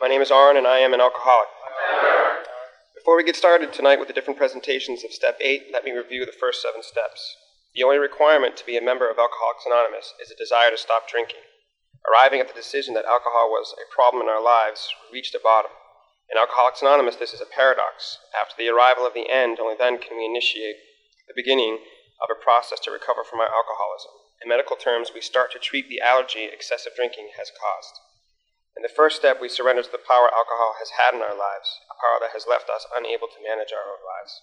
My name is Aaron, and I am an alcoholic. Before we get started tonight with the different presentations of Step 8, let me review the first seven steps. The only requirement to be a member of Alcoholics Anonymous is a desire to stop drinking. Arriving at the decision that alcohol was a problem in our lives, we reached a bottom. In Alcoholics Anonymous, this is a paradox. After the arrival of the end, only then can we initiate the beginning of a process to recover from our alcoholism. In medical terms, we start to treat the allergy excessive drinking has caused. In the first step, we surrender to the power alcohol has had in our lives, a power that has left us unable to manage our own lives.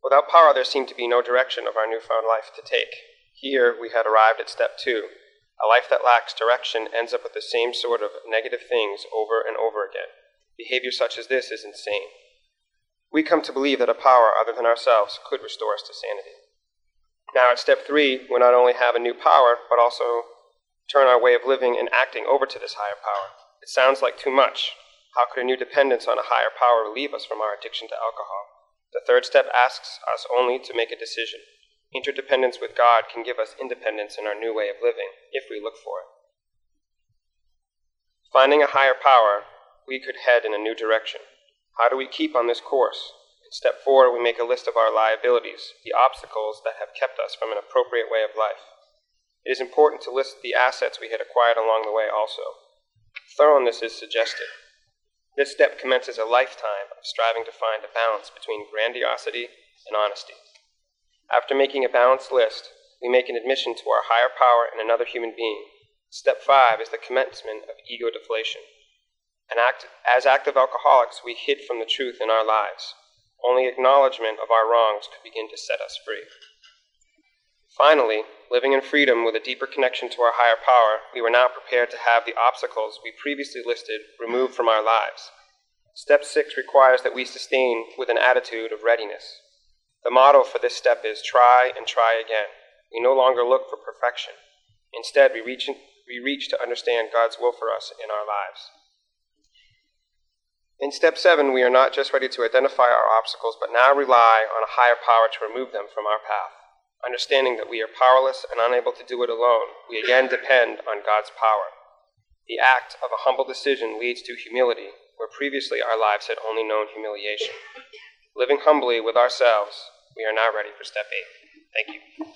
Without power, there seemed to be no direction of our newfound life to take. Here, we had arrived at step two. A life that lacks direction ends up with the same sort of negative things over and over again. Behavior such as this is insane. We come to believe that a power other than ourselves could restore us to sanity. Now, at step three, we not only have a new power, but also turn our way of living and acting over to this higher power. It sounds like too much. How could a new dependence on a higher power relieve us from our addiction to alcohol? The third step asks us only to make a decision. Interdependence with God can give us independence in our new way of living, if we look for it. Finding a higher power, we could head in a new direction. How do we keep on this course? In step four, we make a list of our liabilities, the obstacles that have kept us from an appropriate way of life. It is important to list the assets we had acquired along the way also. Thoroughness is suggested. This step commences a lifetime of striving to find a balance between grandiosity and honesty. After making a balanced list, we make an admission to our higher power in another human being. Step five is the commencement of ego deflation. Act, as active alcoholics, we hid from the truth in our lives. Only acknowledgement of our wrongs could begin to set us free. Finally, living in freedom with a deeper connection to our higher power, we were now prepared to have the obstacles we previously listed removed from our lives. Step 6 requires that we sustain with an attitude of readiness. The motto for this step is try and try again. We no longer look for perfection. Instead, we reach, we reach to understand God's will for us in our lives. In step 7, we are not just ready to identify our obstacles, but now rely on a higher power to remove them from our path. Understanding that we are powerless and unable to do it alone, we again depend on God's power. The act of a humble decision leads to humility, where previously our lives had only known humiliation. Living humbly with ourselves, we are now ready for step eight. Thank you.